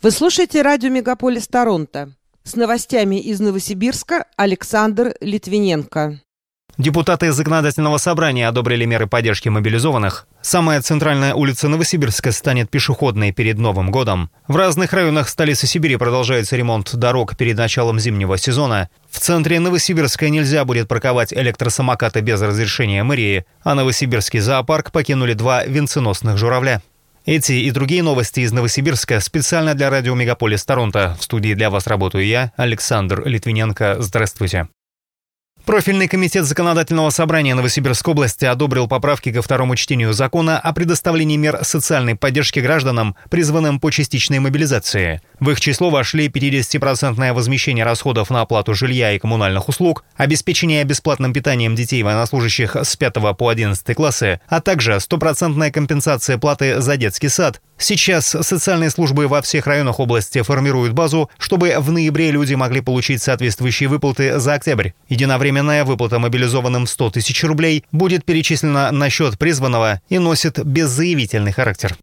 Вы слушаете радио «Мегаполис Торонто». С новостями из Новосибирска Александр Литвиненко. Депутаты законодательного собрания одобрили меры поддержки мобилизованных. Самая центральная улица Новосибирска станет пешеходной перед Новым годом. В разных районах столицы Сибири продолжается ремонт дорог перед началом зимнего сезона. В центре Новосибирска нельзя будет парковать электросамокаты без разрешения мэрии, а Новосибирский зоопарк покинули два венценосных журавля. Эти и другие новости из Новосибирска специально для радио «Мегаполис Торонто». В студии для вас работаю я, Александр Литвиненко. Здравствуйте. Профильный комитет законодательного собрания Новосибирской области одобрил поправки ко второму чтению закона о предоставлении мер социальной поддержки гражданам, призванным по частичной мобилизации. В их число вошли 50% возмещение расходов на оплату жилья и коммунальных услуг, обеспечение бесплатным питанием детей военнослужащих с 5 по 11 классы, а также стопроцентная компенсация платы за детский сад. Сейчас социальные службы во всех районах области формируют базу, чтобы в ноябре люди могли получить соответствующие выплаты за октябрь. Единовременная выплата мобилизованным 100 тысяч рублей будет перечислена на счет призванного и носит беззаявительный характер.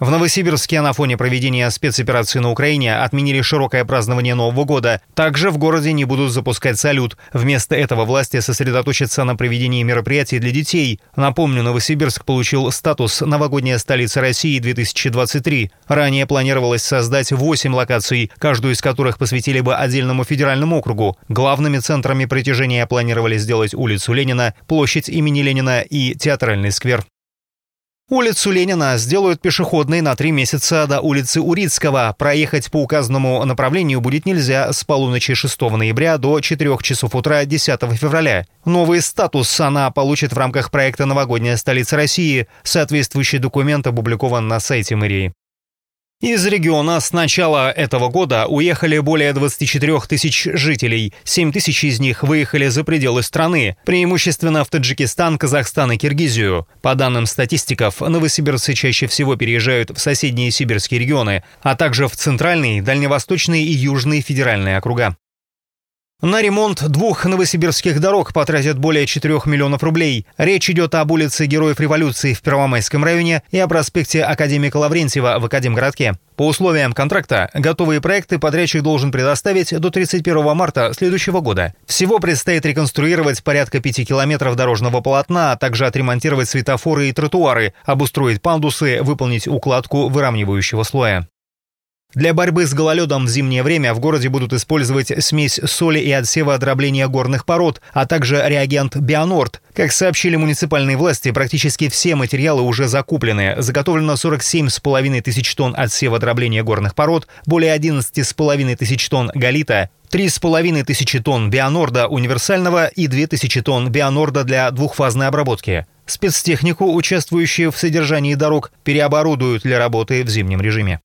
В Новосибирске на фоне проведения спецоперации на Украине отменили широкое празднование Нового года. Также в городе не будут запускать салют. Вместо этого власти сосредоточатся на проведении мероприятий для детей. Напомню, Новосибирск получил статус «Новогодняя столица России-2023». Ранее планировалось создать 8 локаций, каждую из которых посвятили бы отдельному федеральному округу. Главными центрами притяжения планировали сделать улицу Ленина, площадь имени Ленина и театральный сквер. Улицу Ленина сделают пешеходной на три месяца до улицы Урицкого. Проехать по указанному направлению будет нельзя с полуночи 6 ноября до 4 часов утра 10 февраля. Новый статус она получит в рамках проекта «Новогодняя столица России». Соответствующий документ опубликован на сайте мэрии. Из региона с начала этого года уехали более 24 тысяч жителей. 7 тысяч из них выехали за пределы страны, преимущественно в Таджикистан, Казахстан и Киргизию. По данным статистиков, новосибирцы чаще всего переезжают в соседние сибирские регионы, а также в центральный, дальневосточный и южный федеральные округа. На ремонт двух новосибирских дорог потратят более 4 миллионов рублей. Речь идет об улице Героев Революции в Первомайском районе и о проспекте Академика Лаврентьева в Академгородке. По условиям контракта, готовые проекты подрядчик должен предоставить до 31 марта следующего года. Всего предстоит реконструировать порядка 5 километров дорожного полотна, а также отремонтировать светофоры и тротуары, обустроить пандусы, выполнить укладку выравнивающего слоя. Для борьбы с гололедом в зимнее время в городе будут использовать смесь соли и отсева дробления горных пород, а также реагент «Бионорд». Как сообщили муниципальные власти, практически все материалы уже закуплены. Заготовлено 47,5 тысяч тонн отсева дробления горных пород, более 11,5 тысяч тонн галита, 3,5 тысячи тонн бионорда универсального и 2 тысячи тонн бионорда для двухфазной обработки. Спецтехнику, участвующую в содержании дорог, переоборудуют для работы в зимнем режиме.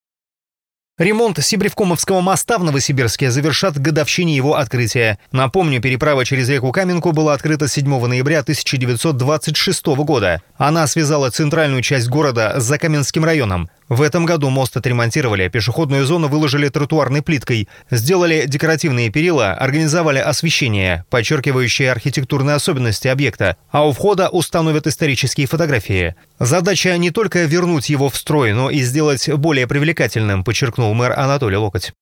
Ремонт Сибревкомовского моста в Новосибирске завершат к годовщине его открытия. Напомню, переправа через реку Каменку была открыта 7 ноября 1926 года. Она связала центральную часть города с Закаменским районом. В этом году мост отремонтировали, пешеходную зону выложили тротуарной плиткой, сделали декоративные перила, организовали освещение, подчеркивающее архитектурные особенности объекта, а у входа установят исторические фотографии. Задача не только вернуть его в строй, но и сделать более привлекательным, подчеркнул мэр Анатолий Локоть.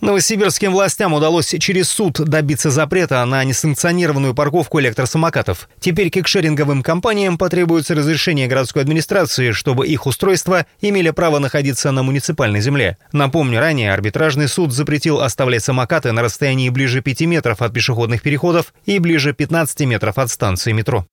Новосибирским властям удалось через суд добиться запрета на несанкционированную парковку электросамокатов. Теперь кикшеринговым компаниям потребуется разрешение городской администрации, чтобы их устройства имели право находиться на муниципальной земле. Напомню, ранее арбитражный суд запретил оставлять самокаты на расстоянии ближе 5 метров от пешеходных переходов и ближе 15 метров от станции метро.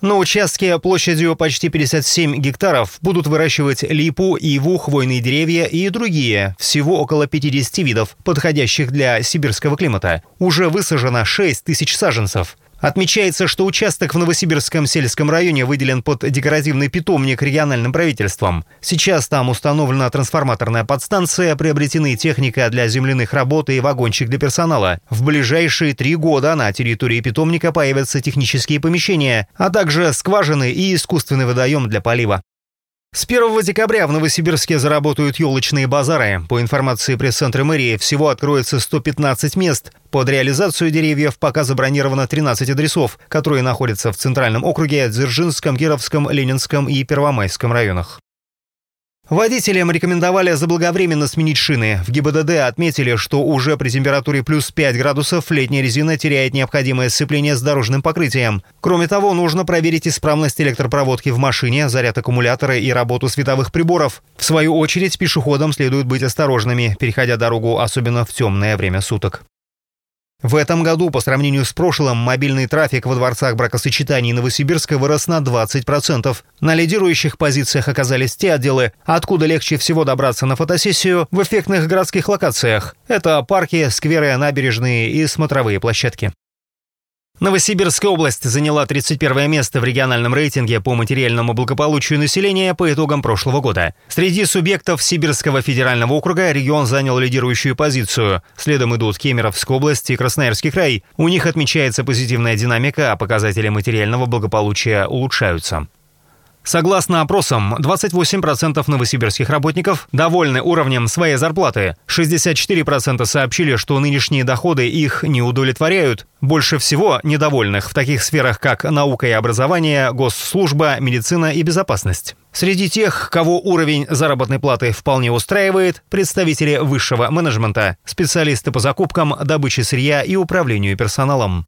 На участке площадью почти 57 гектаров будут выращивать липу, иву, хвойные деревья и другие, всего около 50 видов, подходящих для сибирского климата. Уже высажено 6 тысяч саженцев. Отмечается, что участок в Новосибирском сельском районе выделен под декоративный питомник региональным правительством. Сейчас там установлена трансформаторная подстанция, приобретены техника для земляных работ и вагончик для персонала. В ближайшие три года на территории питомника появятся технические помещения, а также скважины и искусственный водоем для полива. С 1 декабря в Новосибирске заработают елочные базары. По информации пресс-центра мэрии, всего откроется 115 мест. Под реализацию деревьев пока забронировано 13 адресов, которые находятся в Центральном округе, Дзержинском, Кировском, Ленинском и Первомайском районах. Водителям рекомендовали заблаговременно сменить шины. В ГИБДД отметили, что уже при температуре плюс 5 градусов летняя резина теряет необходимое сцепление с дорожным покрытием. Кроме того, нужно проверить исправность электропроводки в машине, заряд аккумулятора и работу световых приборов. В свою очередь, пешеходам следует быть осторожными, переходя дорогу, особенно в темное время суток. В этом году, по сравнению с прошлым, мобильный трафик во дворцах бракосочетаний Новосибирска вырос на 20%. На лидирующих позициях оказались те отделы, откуда легче всего добраться на фотосессию в эффектных городских локациях. Это парки, скверы, набережные и смотровые площадки. Новосибирская область заняла 31 место в региональном рейтинге по материальному благополучию населения по итогам прошлого года. Среди субъектов Сибирского федерального округа регион занял лидирующую позицию. Следом идут Кемеровская область и Красноярский край. У них отмечается позитивная динамика, а показатели материального благополучия улучшаются. Согласно опросам, 28% новосибирских работников довольны уровнем своей зарплаты. 64% сообщили, что нынешние доходы их не удовлетворяют. Больше всего недовольных в таких сферах, как наука и образование, госслужба, медицина и безопасность. Среди тех, кого уровень заработной платы вполне устраивает, представители высшего менеджмента, специалисты по закупкам, добыче сырья и управлению персоналом.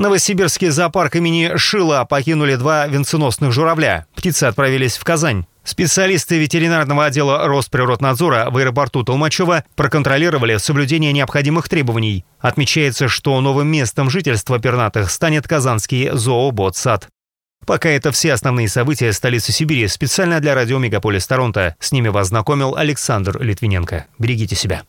Новосибирский зоопарк имени Шила покинули два венценосных журавля. Птицы отправились в Казань. Специалисты ветеринарного отдела Росприроднадзора в аэропорту Толмачева проконтролировали соблюдение необходимых требований. Отмечается, что новым местом жительства пернатых станет казанский зооботсад. Пока это все основные события столицы Сибири. Специально для радио «Мегаполис Торонто». С ними вас знакомил Александр Литвиненко. Берегите себя.